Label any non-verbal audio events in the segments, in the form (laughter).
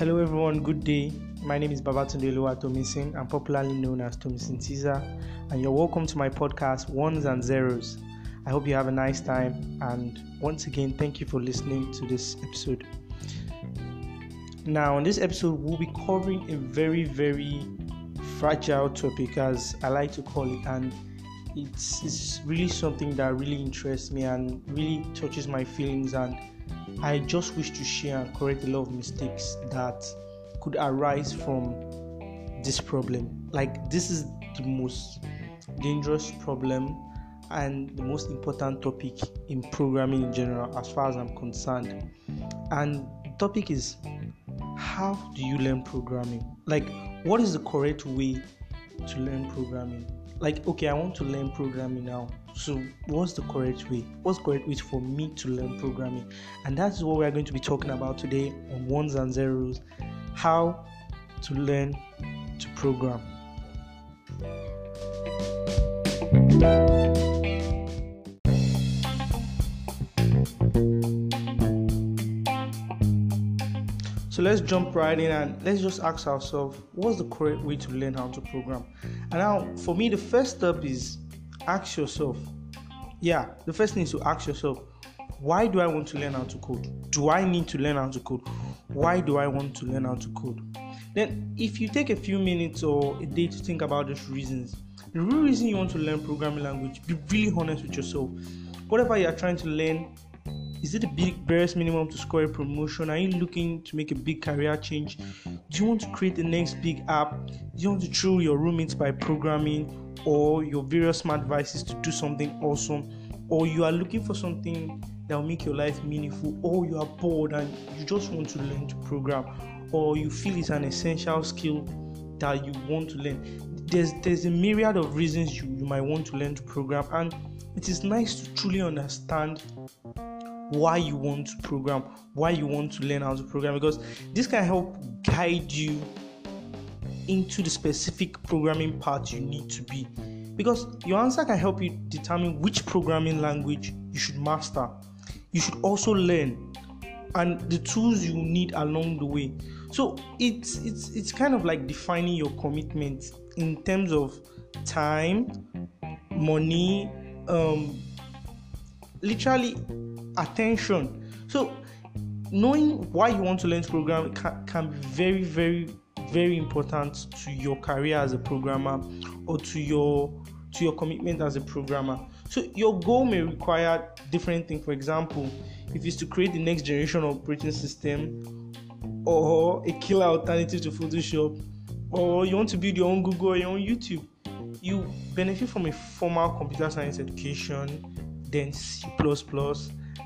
Hello everyone, good day. My name is Babatunde Oluwatomisin. I'm popularly known as Tomisin Caesar, and you're welcome to my podcast Ones and Zeros. I hope you have a nice time, and once again, thank you for listening to this episode. Now, in this episode, we'll be covering a very, very fragile topic, as I like to call it, and it's, it's really something that really interests me and really touches my feelings and I just wish to share and correct a lot of mistakes that could arise from this problem. Like, this is the most dangerous problem and the most important topic in programming in general, as far as I'm concerned. And the topic is how do you learn programming? Like, what is the correct way to learn programming? Like okay i want to learn programming now. So what's the correct way? What's the correct way for me to learn programming? And that's what we're going to be talking about today on ones and zeros how to learn to program So let's jump right in and let's just ask ourselves what's the correct way to learn how to program? And now, for me, the first step is ask yourself. Yeah, the first thing is to ask yourself why do I want to learn how to code? Do I need to learn how to code? Why do I want to learn how to code? Then, if you take a few minutes or a day to think about those reasons, the real reason you want to learn programming language, be really honest with yourself. Whatever you are trying to learn, is it the big barest minimum to score a promotion? Are you looking to make a big career change? Do you want to create the next big app? Do you want to throw your roommates by programming or your various smart devices to do something awesome? Or you are looking for something that will make your life meaningful, or you are bored and you just want to learn to program, or you feel it's an essential skill that you want to learn. There's there's a myriad of reasons you, you might want to learn to program, and it is nice to truly understand why you want to program, why you want to learn how to program, because this can help guide you into the specific programming part you need to be. Because your answer can help you determine which programming language you should master. You should also learn and the tools you need along the way. So it's it's it's kind of like defining your commitment in terms of time, money, um, literally attention. So knowing why you want to learn to program can, can be very, very, very important to your career as a programmer or to your to your commitment as a programmer. So your goal may require different things. For example, if it's to create the next generation operating system or a killer alternative to Photoshop, or you want to build your own Google or your own YouTube, you benefit from a formal computer science education, then C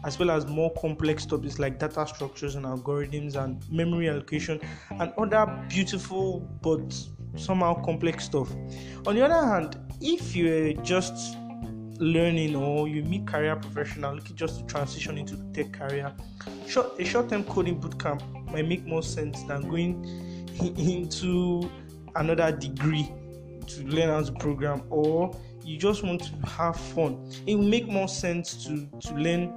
as well as more complex topics like data structures and algorithms and memory allocation and other beautiful but somehow complex stuff. On the other hand, if you're just learning or you meet career professional looking just to transition into tech career, short, a short-term coding bootcamp might make more sense than going (laughs) into another degree to learn how to program or you just want to have fun it will make more sense to to learn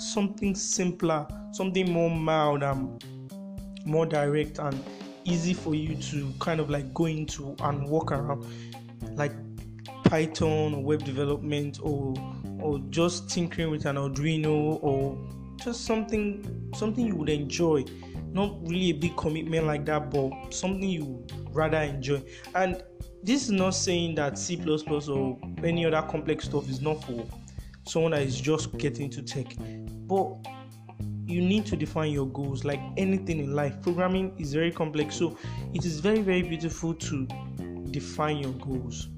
something simpler, something more mild and more direct and easy for you to kind of like go into and walk around, like Python or web development or or just tinkering with an Arduino or just something something you would enjoy. Not really a big commitment like that, but something you rather enjoy. And this is not saying that C or any other complex stuff is not for someone that is just getting into tech. But you need to define your goals like anything in life. Programming is very complex, so it is very, very beautiful to define your goals.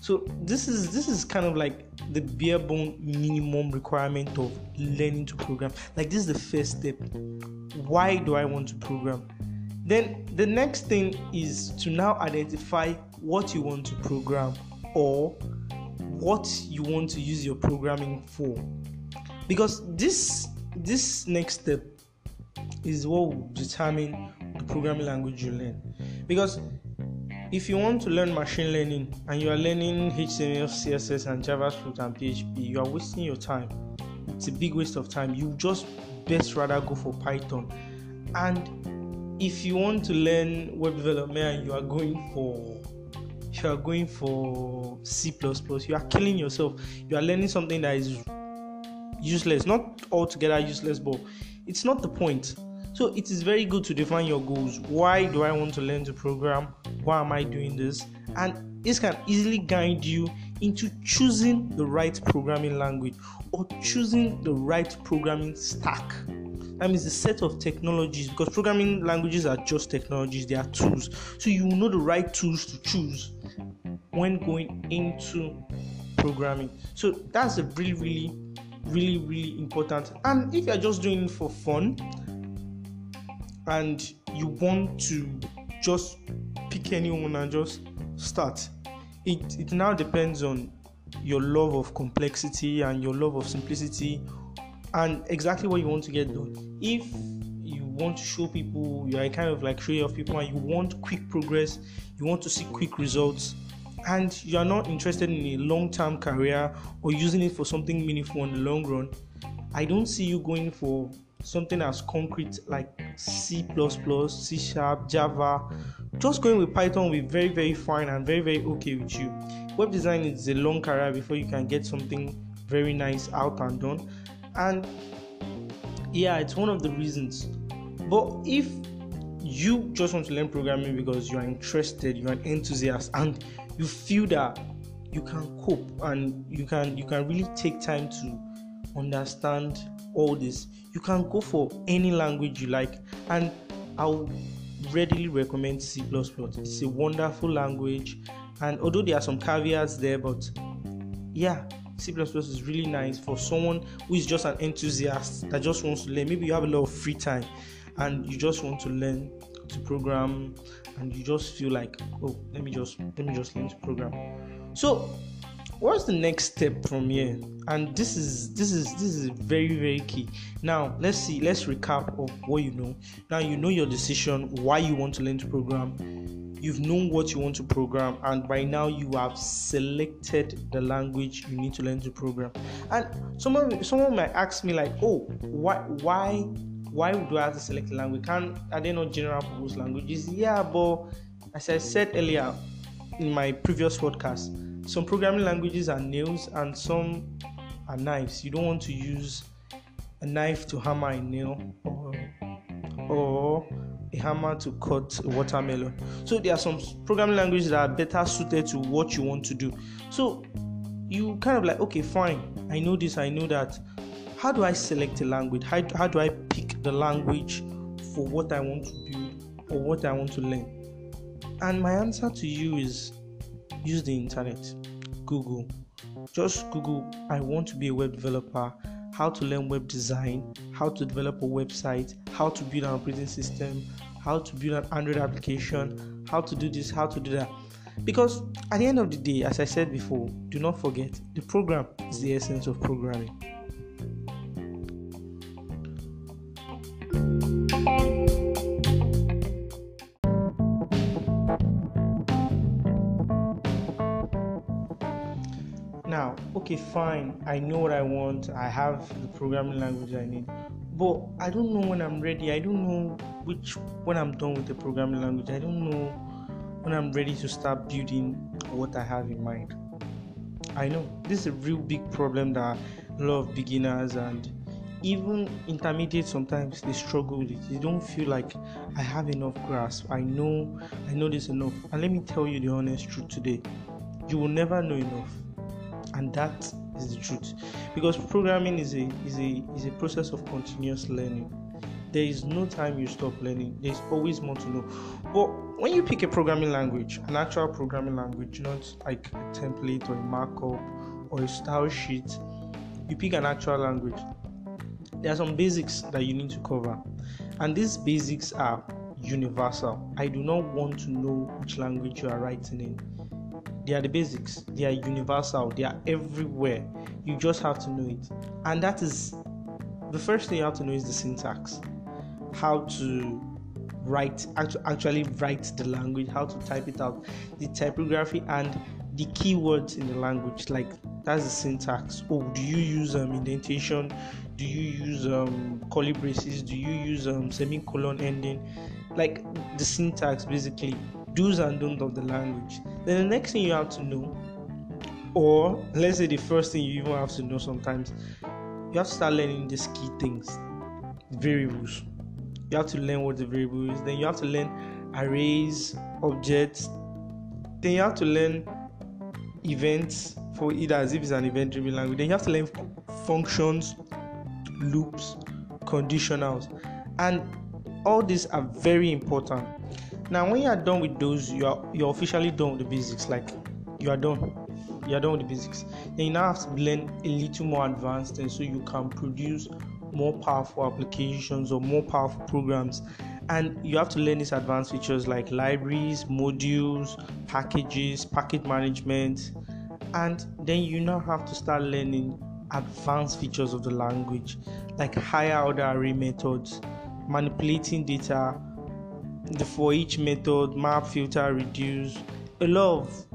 So this is this is kind of like the bare bone minimum requirement of learning to program. Like this is the first step. Why do I want to program? Then the next thing is to now identify what you want to program or what you want to use your programming for because this this next step is what will determine the programming language you learn. Because if you want to learn machine learning and you are learning html css and javascript and php you are wasting your time. It's a big waste of time. You just best rather go for python. And if you want to learn web development and you are going for you are going for C++, you are killing yourself. You are learning something that is useless, not altogether useless, but it's not the point. So it is very good to define your goals. Why do I want to learn to program? Why am I doing this? And this can easily guide you into choosing the right programming language or choosing the right programming stack. That means the set of technologies because programming languages are just technologies, they are tools. So you know the right tools to choose when going into programming. So that's a really, really, really, really important. And if you're just doing it for fun and you want to just pick anyone and just start, it, it now depends on your love of complexity and your love of simplicity and exactly what you want to get done. If you want to show people, you are kind of like show off people and you want quick progress, you want to see quick results, and you are not interested in a long term career or using it for something meaningful in the long run, I don't see you going for something as concrete like C, C Sharp, Java. Just going with Python will be very, very fine and very, very okay with you. Web design is a long career before you can get something very nice out and done. And yeah, it's one of the reasons. But if you just want to learn programming because you are interested, you're an enthusiast, and you feel that you can cope and you can you can really take time to understand all this. You can go for any language you like and i'll readily recommend c++ it's a wonderful language and although there are some caveats there but yeah c++ is really nice for someone who is just an enthusiast that just wants to learn. Maybe you have a lot of free time and you just want to learn to program and you just feel like oh let me just let me just learn to program. So what's the next step from here? And this is this is this is very very key. Now let's see let's recap of what you know. Now you know your decision why you want to learn to program. You've known what you want to program and by now you have selected the language you need to learn to program. And someone someone might ask me like oh why why why do I have to select a language? Can are there not general purpose languages? Yeah, but as I said earlier in my previous podcast, some programming languages are nails and some are knives. You don't want to use a knife to hammer a nail or, or a hammer to cut a watermelon. So there are some programming languages that are better suited to what you want to do. So you kind of like, okay, fine, I know this, I know that how do I select a language? How, how do I pick the language for what I want to build or what I want to learn? And my answer to you is use the internet. Google. Just Google, I want to be a web developer, how to learn web design, how to develop a website, how to build an operating system, how to build an Android application, how to do this, how to do that. Because at the end of the day, as I said before, do not forget the program is the essence of programming. Okay, fine, I know what I want, I have the programming language I need, but I don't know when I'm ready, I don't know which when I'm done with the programming language, I don't know when I'm ready to start building what I have in mind. I know. This is a real big problem that a lot of beginners and even intermediate sometimes they struggle with it. They don't feel like i have enough grasp. I know i know this enough. And let me tell you the honest truth today. You will never know enough and that is the truth. Because programming is a is a is a process of continuous learning. There is no time you stop learning. There's always more to know. But when you pick a programming language an actual programming language not like a template or a markup or a style sheet you pick an actual language. There are some basics that you need to cover, and these basics are universal. I do not want to know which language you are writing in. They are the basics, they are universal, they are everywhere. You just have to know it, and that is the first thing you have to know is the syntax how to write actually write the language how to type it out the typography and the keywords in the language like That's the syntax. Oh, do you use um, indentation? Do you use um, curly braces? Do you use um, semicolon ending? Like the syntax, basically, do's and don'ts of the language. Then the next thing you have to know, or let's say the first thing you even have to know sometimes, you have to start learning these key things, variables. You have to learn what the variable is. Then you have to learn arrays, objects. Then you have to learn events for either as if it's an event driven language. Then you have to learn functions, loops, conditionals, and all these are very important. Now, when you are done with those, you are you're officially done with the basics. Like you are done, you are done with the basics. Then you now have to learn a little more advanced, and so you can produce more powerful applications or more powerful programs. And you have to learn these advanced features like libraries, modules, packages, package management, and then you now have to start learning advanced features of the language like higher order array methods manipulating data the for each method map filter reduce a lot of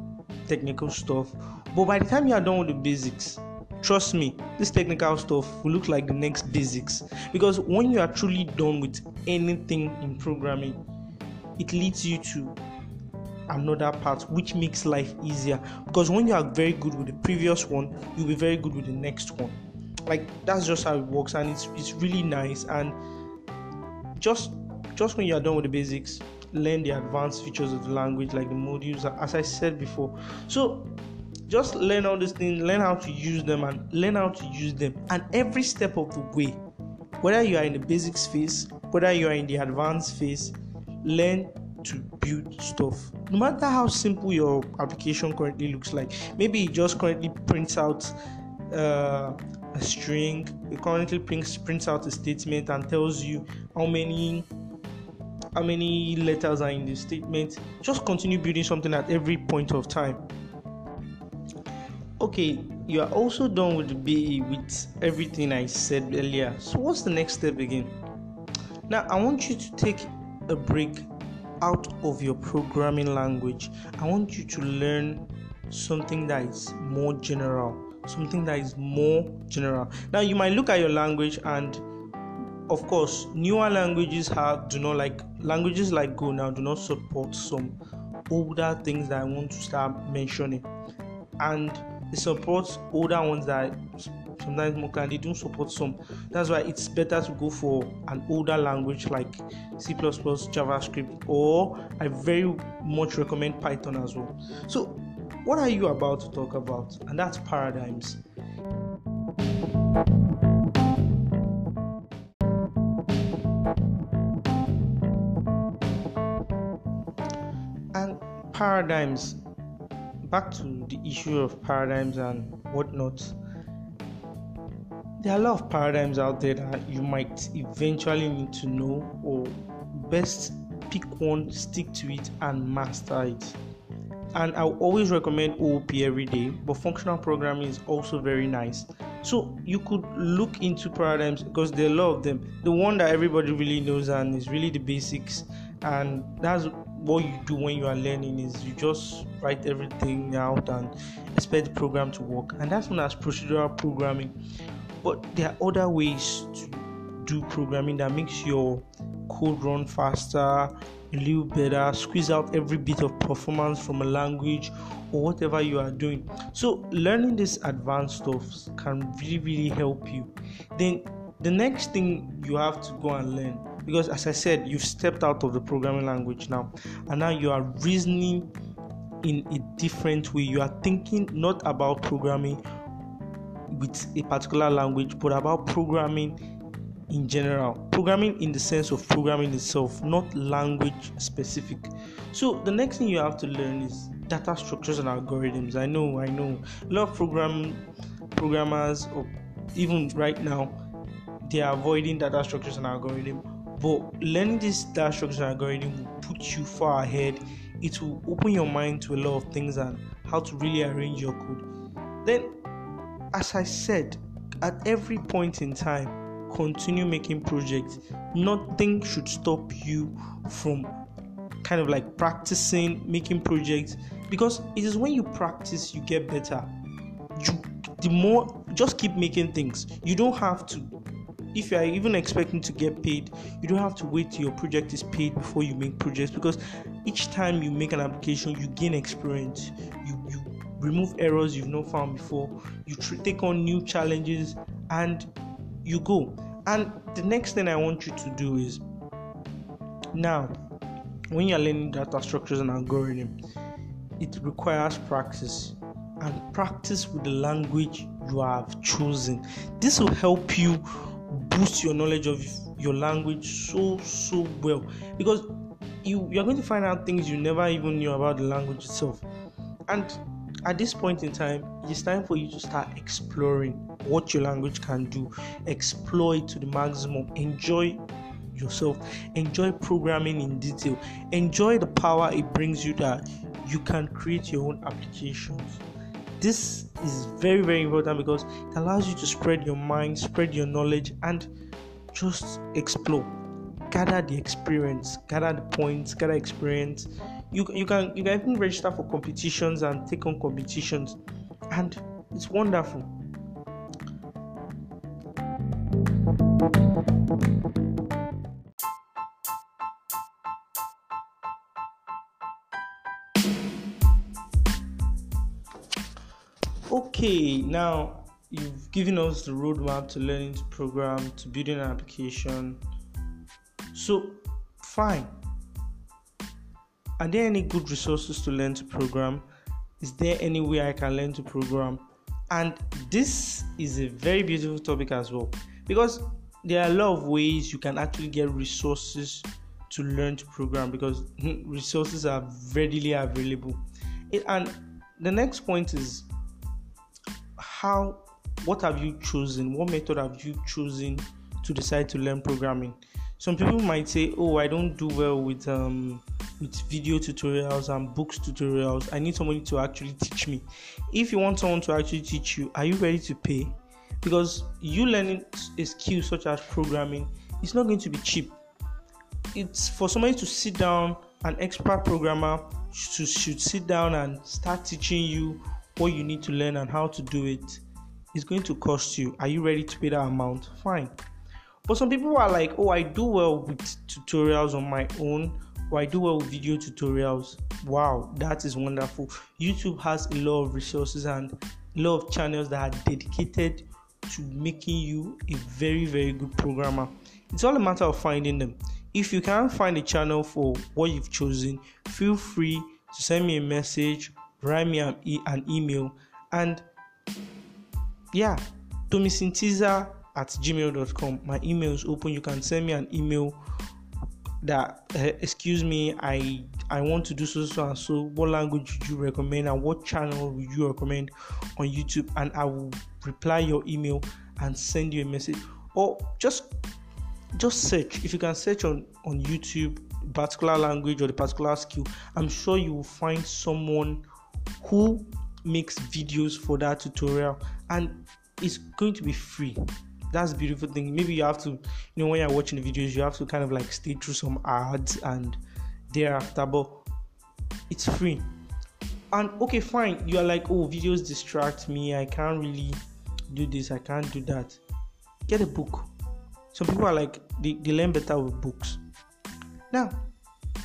technical stuff. But by the time you are done with the basics trust me this technical stuff will look like the next basics. Because when you are truly done with anything in programming it leads you to another part which makes life easier. Because when you are very good with the previous one you'll be very good with the next one. Like that's just how it works and it's it's really nice. And just just when you are done with the basics learn the advanced features of the language like the modules as i said before. So just learn all these things learn how to use them and learn how to use them. And every step of the way whether you are in the basics phase whether you are in the advanced phase learn to build stuff. No matter how simple your application currently looks like maybe it just currently prints out uh, a string it currently prints prints out a statement and tells you how many how many letters are in the statement just continue building something at every point of time okay you are also done with the BE with everything I said earlier so what's the next step again now I want you to take a break out of your programming language. I want you to learn something that is more general, something that is more general. Now, you might look at your language and of course, newer languages have do not like languages like Go now do not support some older things that I want to start mentioning, and it supports older ones that sometimes more can they don't support some. That's why it's better to go for an older language like C, JavaScript, or I very much recommend Python as well. So, what are you about to talk about? And that's paradigms. Paradigms back to the issue of paradigms and whatnot. There are a lot of paradigms out there that you might eventually need to know or best pick one stick to it and master it. And i always recommend oop every day but functional programming is also very nice. So you could look into paradigms because there are a lot of them. The one that everybody really knows and is really the basics and that's what you do when you are learning is you just write everything out and expect the program to work. And that's known as procedural programming. But there are other ways to do programming that makes your code run faster a little better squeeze out every bit of performance from a language or whatever you are doing. So learning this advanced stuff can really really help you. Then the next thing you have to go and learn because as i said you've stepped out of the programming language now and now you are reasoning in a different way you are thinking not about programming with a particular language, but about programming in general. Programming in the sense of programming itself, not language specific. So the next thing you have to learn is data structures and algorithms. I know, I know. A lot of program programmers, or even right now, they are avoiding data structures and algorithms. But learning this data structures and algorithms will put you far ahead. It will open your mind to a lot of things and how to really arrange your code. Then as I said, at every point in time, continue making projects. Nothing should stop you from kind of like practicing making projects because it is when you practice you get better. You the more just keep making things. You don't have to if you are even expecting to get paid, you don't have to wait till your project is paid before you make projects because each time you make an application, you gain experience. You you remove errors you've not found before. You tr- take on new challenges and you go. And the next thing I want you to do is now when you're learning data structures and algorithms, it requires practice and practice with the language you have chosen. This will help you boost your knowledge of your language so so well. Because you you're going to find out things you never even knew about the language itself. And at this point in time it's time for you to start exploring what your language can do. Explore it to the maximum. Enjoy yourself. Enjoy programming in detail. Enjoy the power it brings you that you can create your own applications this is very very important because it allows you to spread your mind spread your knowledge and just explore. Gather the experience gather the points gather experience. You, you can you can even register for competitions and take on competitions. And it's wonderful Okay, now you've given us the roadmap to learning to program, to building an application. So, fine. Are there any good resources to learn to program? Is there any way I can learn to program? And this is a very beautiful topic as well because there are a lot of ways you can actually get resources to learn to program because (laughs) resources are readily available. And the next point is how what have you chosen? What method have you chosen to decide to learn programming? Some people might say oh i don't do well with um with video tutorials and books tutorials. I need somebody to actually teach me. If you want someone to actually teach you are you ready to pay? Because you learning a skill such as programming it's not going to be cheap. It's for somebody to sit down an expert programmer should, should sit down and start teaching you what you need to learn and how to do it is going to cost you. Are you ready to pay that amount? Fine. But some people are like, oh, I do well with tutorials on my own, or I do well with video tutorials. Wow, that is wonderful. YouTube has a lot of resources and a lot of channels that are dedicated to making you a very, very good programmer. It's all a matter of finding them. If you can't find a channel for what you've chosen, feel free to send me a message write me an, email and yeah tomisintiza at gmail.com my email is open. You can send me an email that uh, excuse me i i want to do so so and so. What language would you recommend and what channel would you recommend on youtube? And i will reply your email and send you a message. Or just just search. If you can search on on youtube particular language or the particular skill i'm sure you will find someone who makes videos for that tutorial and it's going to be free. That's beautiful thing. Maybe you have to you know when you're watching the videos you have to kind of like stay through some ads and thereafter but it's free. And okay fine. You are like oh videos distract me. I can't really do this. I can't do that. Get a book. Some people are like they, they learn better with books. Now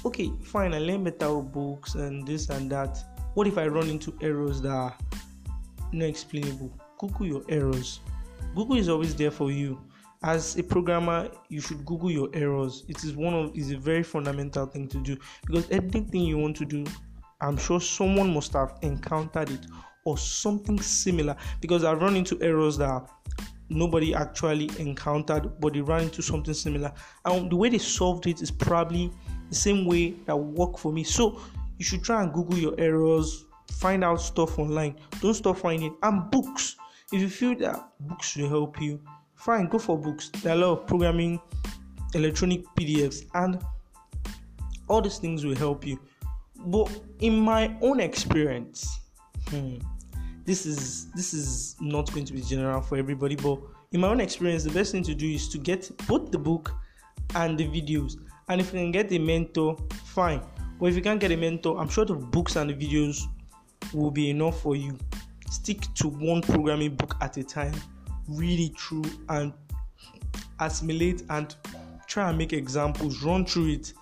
okay fine. I learn better with books and this and that what if I run into errors that are not explainable? Google your errors. Google is always there for you. As a programmer, you should Google your errors. It is one of is a very fundamental thing to do because anything you want to do, I'm sure someone must have encountered it or something similar. Because I've run into errors that nobody actually encountered, but they ran into something similar, and the way they solved it is probably the same way that worked for me. So you should try and google your errors find out stuff online. Don't stop finding. It. and books. If you feel that books will help you fine go for books. There are a lot of programming electronic pdfs and all these things will help you. But in my own experience hmm, this is this is not going to be general for everybody but in my own experience the best thing to do is to get both the book and the videos. And if you can get a mentor fine but if you can't get a mentor, I'm sure the books and the videos will be enough for you. stick to one programming book at a time, it through and assimilate and try and make examples, run through it.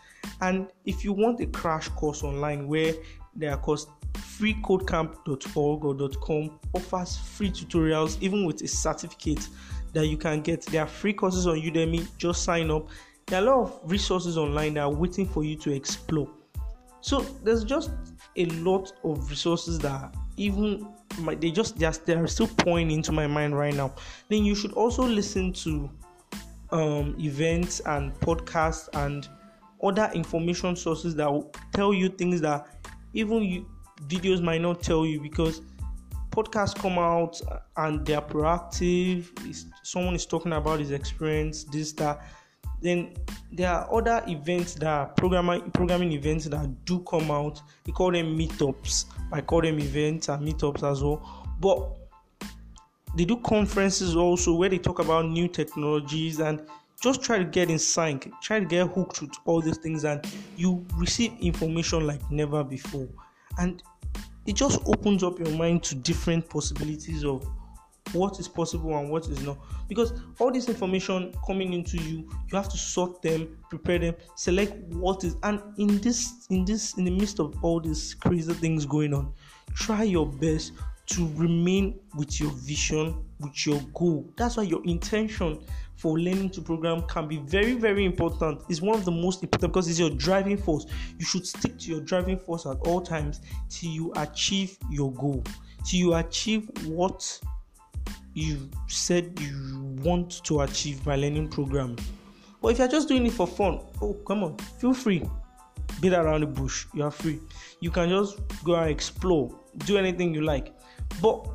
And if you want a crash course online where there are course freecodecamp.org or .com offers free tutorials even with a certificate that you can get. There are free courses on Udemy, just sign up. There are a lot of resources online that are waiting for you to explore. So there's just a lot of resources that even my, they just they are, they are still pouring into my mind right now. Then you should also listen to um, events and podcasts and other information sources that will tell you things that even you, videos might not tell you because podcasts come out and they're proactive. someone is talking about his experience, this that. Then there are other events that are programming programming events that do come out. We call them meetups. I call them events and meetups as well. But they do conferences also where they talk about new technologies and just try to get in sync try to get hooked with all these things and you receive information like never before and it just opens up your mind to different possibilities of what is possible and what is not because all this information coming into you you have to sort them prepare them select what is and in this in this in the midst of all these crazy things going on try your best to remain with your vision, with your goal. That's why your intention for learning to program can be very, very important. It's one of the most important because it's your driving force. You should stick to your driving force at all times till you achieve your goal, till you achieve what you said you want to achieve by learning programming. But if you're just doing it for fun, oh, come on, feel free. Beat around the bush, you are free. You can just go and explore, do anything you like but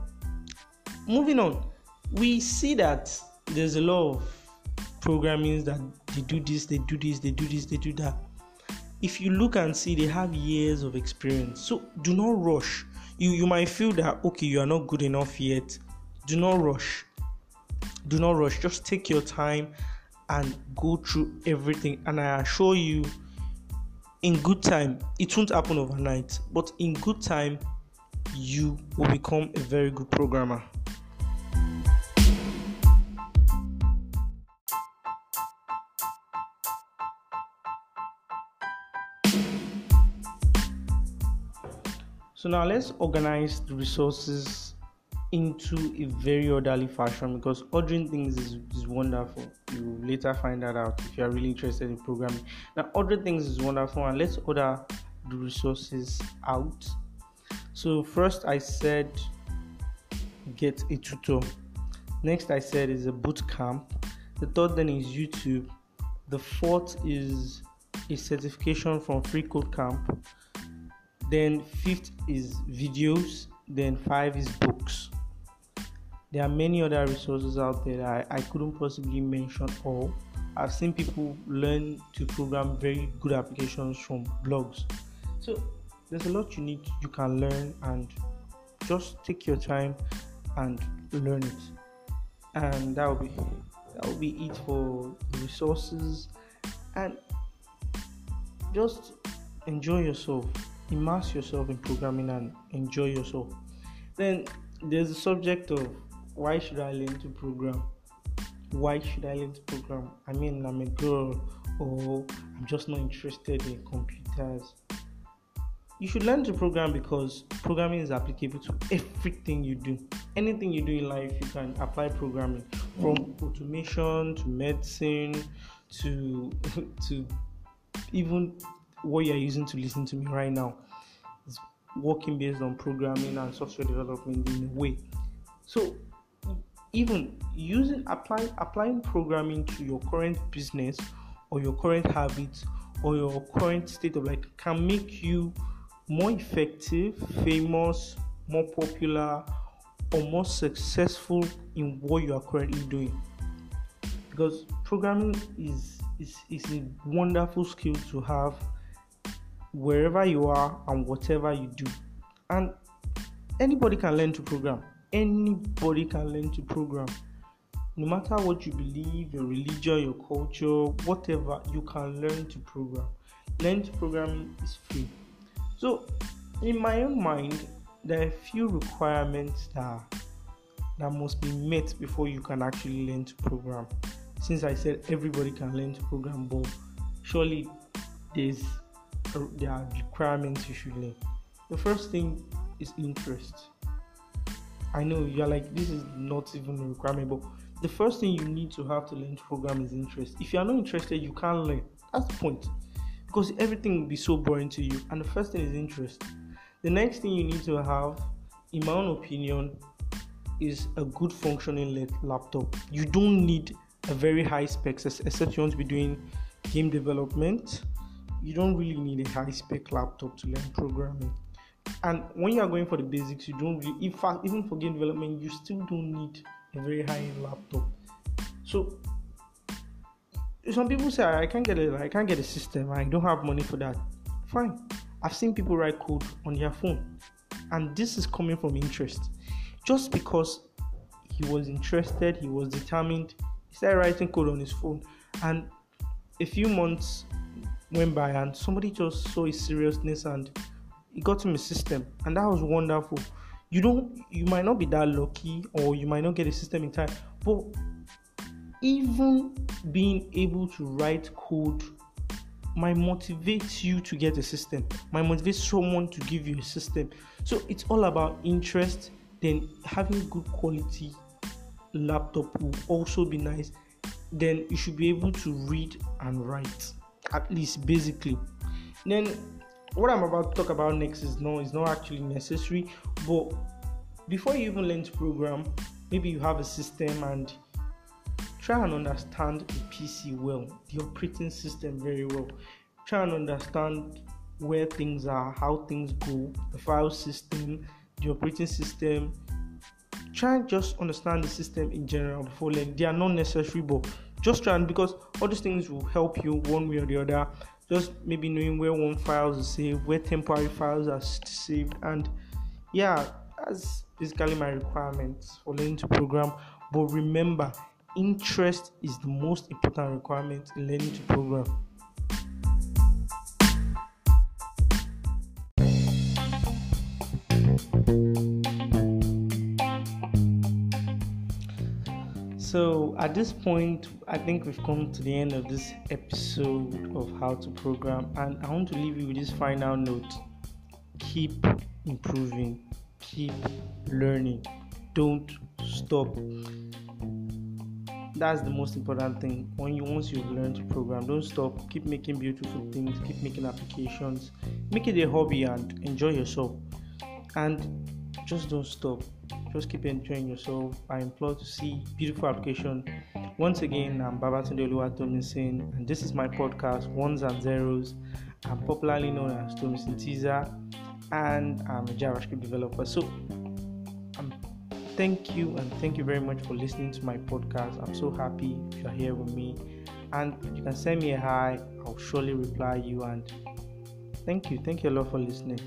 moving on, we see that there's a lot of programming that they do this, they do this, they do this, they do that. If you look and see, they have years of experience. So do not rush. You you might feel that okay, you are not good enough yet. Do not rush. Do not rush. Just take your time and go through everything. And I assure you, in good time, it won't happen overnight. But in good time, you will become a very good programmer. So now let's organize the resources into a very orderly fashion because ordering things is, is wonderful. You later find that out if you are really interested in programming. Now ordering things is wonderful and let's order the resources out so first I said get a tutor. Next I said is a boot camp. The third then is YouTube. The fourth is a certification from Free Code Camp. Then fifth is videos. Then five is books. There are many other resources out there I, I couldn't possibly mention all. I've seen people learn to program very good applications from blogs. So there's a lot you need you can learn and just take your time and learn it and that will be that will be it for the resources and just enjoy yourself immerse yourself in programming and enjoy yourself then there's the subject of why should i learn to program why should i learn to program i mean i'm a girl or i'm just not interested in computers you should learn to program because programming is applicable to everything you do. Anything you do in life, you can apply programming from automation to medicine to (laughs) to even what you're using to listen to me right now is working based on programming and software development in a way. So even using applying applying programming to your current business or your current habits or your current state of life can make you more effective, famous, more popular, or more successful in what you are currently doing. Because programming is, is, is a wonderful skill to have wherever you are and whatever you do. And anybody can learn to program. Anybody can learn to program. No matter what you believe, your religion, your culture, whatever, you can learn to program. Learn to program is free so, in my own mind, there are a few requirements that that must be met before you can actually learn to program. Since I said everybody can learn to program, but surely there's there are requirements you should learn. The first thing is interest. I know you're like this is not even a requirement, but the first thing you need to have to learn to program is interest. If you are not interested, you can't learn. That's the point. Because everything will be so boring to you. And the first thing is interest. The next thing you need to have, in my own opinion, is a good functioning laptop. You don't need a very high specs except you want to be doing game development. You don't really need a high spec laptop to learn programming. And when you are going for the basics, you don't really, in fact, even for game development, you still don't need a very high end laptop. So some people say ah, I can't get a I can't get a system. I don't have money for that. Fine. I've seen people write code on their phone, and this is coming from interest. Just because he was interested, he was determined. He started writing code on his phone, and a few months went by, and somebody just saw his seriousness and he got him a system, and that was wonderful. You don't, you might not be that lucky, or you might not get a system in time, but even being able to write code might motivate you to get a system, might motivate someone to give you a system. So it's all about interest. Then having good quality laptop will also be nice. Then you should be able to read and write, at least basically. Then what I'm about to talk about next is no, it's not actually necessary, but before you even learn to program, maybe you have a system and try and understand the PC well, the operating system very well. Try and understand where things are, how things go, the file system, the operating system. Try and just understand the system in general before learning. They are not necessary, but just try and because all these things will help you one way or the other. Just maybe knowing where one file is saved, where temporary files are saved, and yeah, that's basically my requirements for learning to program. But remember, interest is the most important requirement in learning to program. So, at this point, I think we've come to the end of this episode of How to Program, and I want to leave you with this final note. Keep improving, keep learning, don't stop. That's the most important thing. When you once you've learned to program don't stop. Keep making beautiful things. Keep making applications. Make it a hobby and enjoy yourself. And just don't stop just keep enjoying yourself i implore to see beautiful application once again i'm babatunde oluwatomisin and this is my podcast ones and zeros i'm popularly known as tomisin teaser and i'm a javascript developer so um, thank you and thank you very much for listening to my podcast. I'm so happy you're here with me. And you can send me a hi, I'll surely reply you. And thank you. Thank you a lot for listening.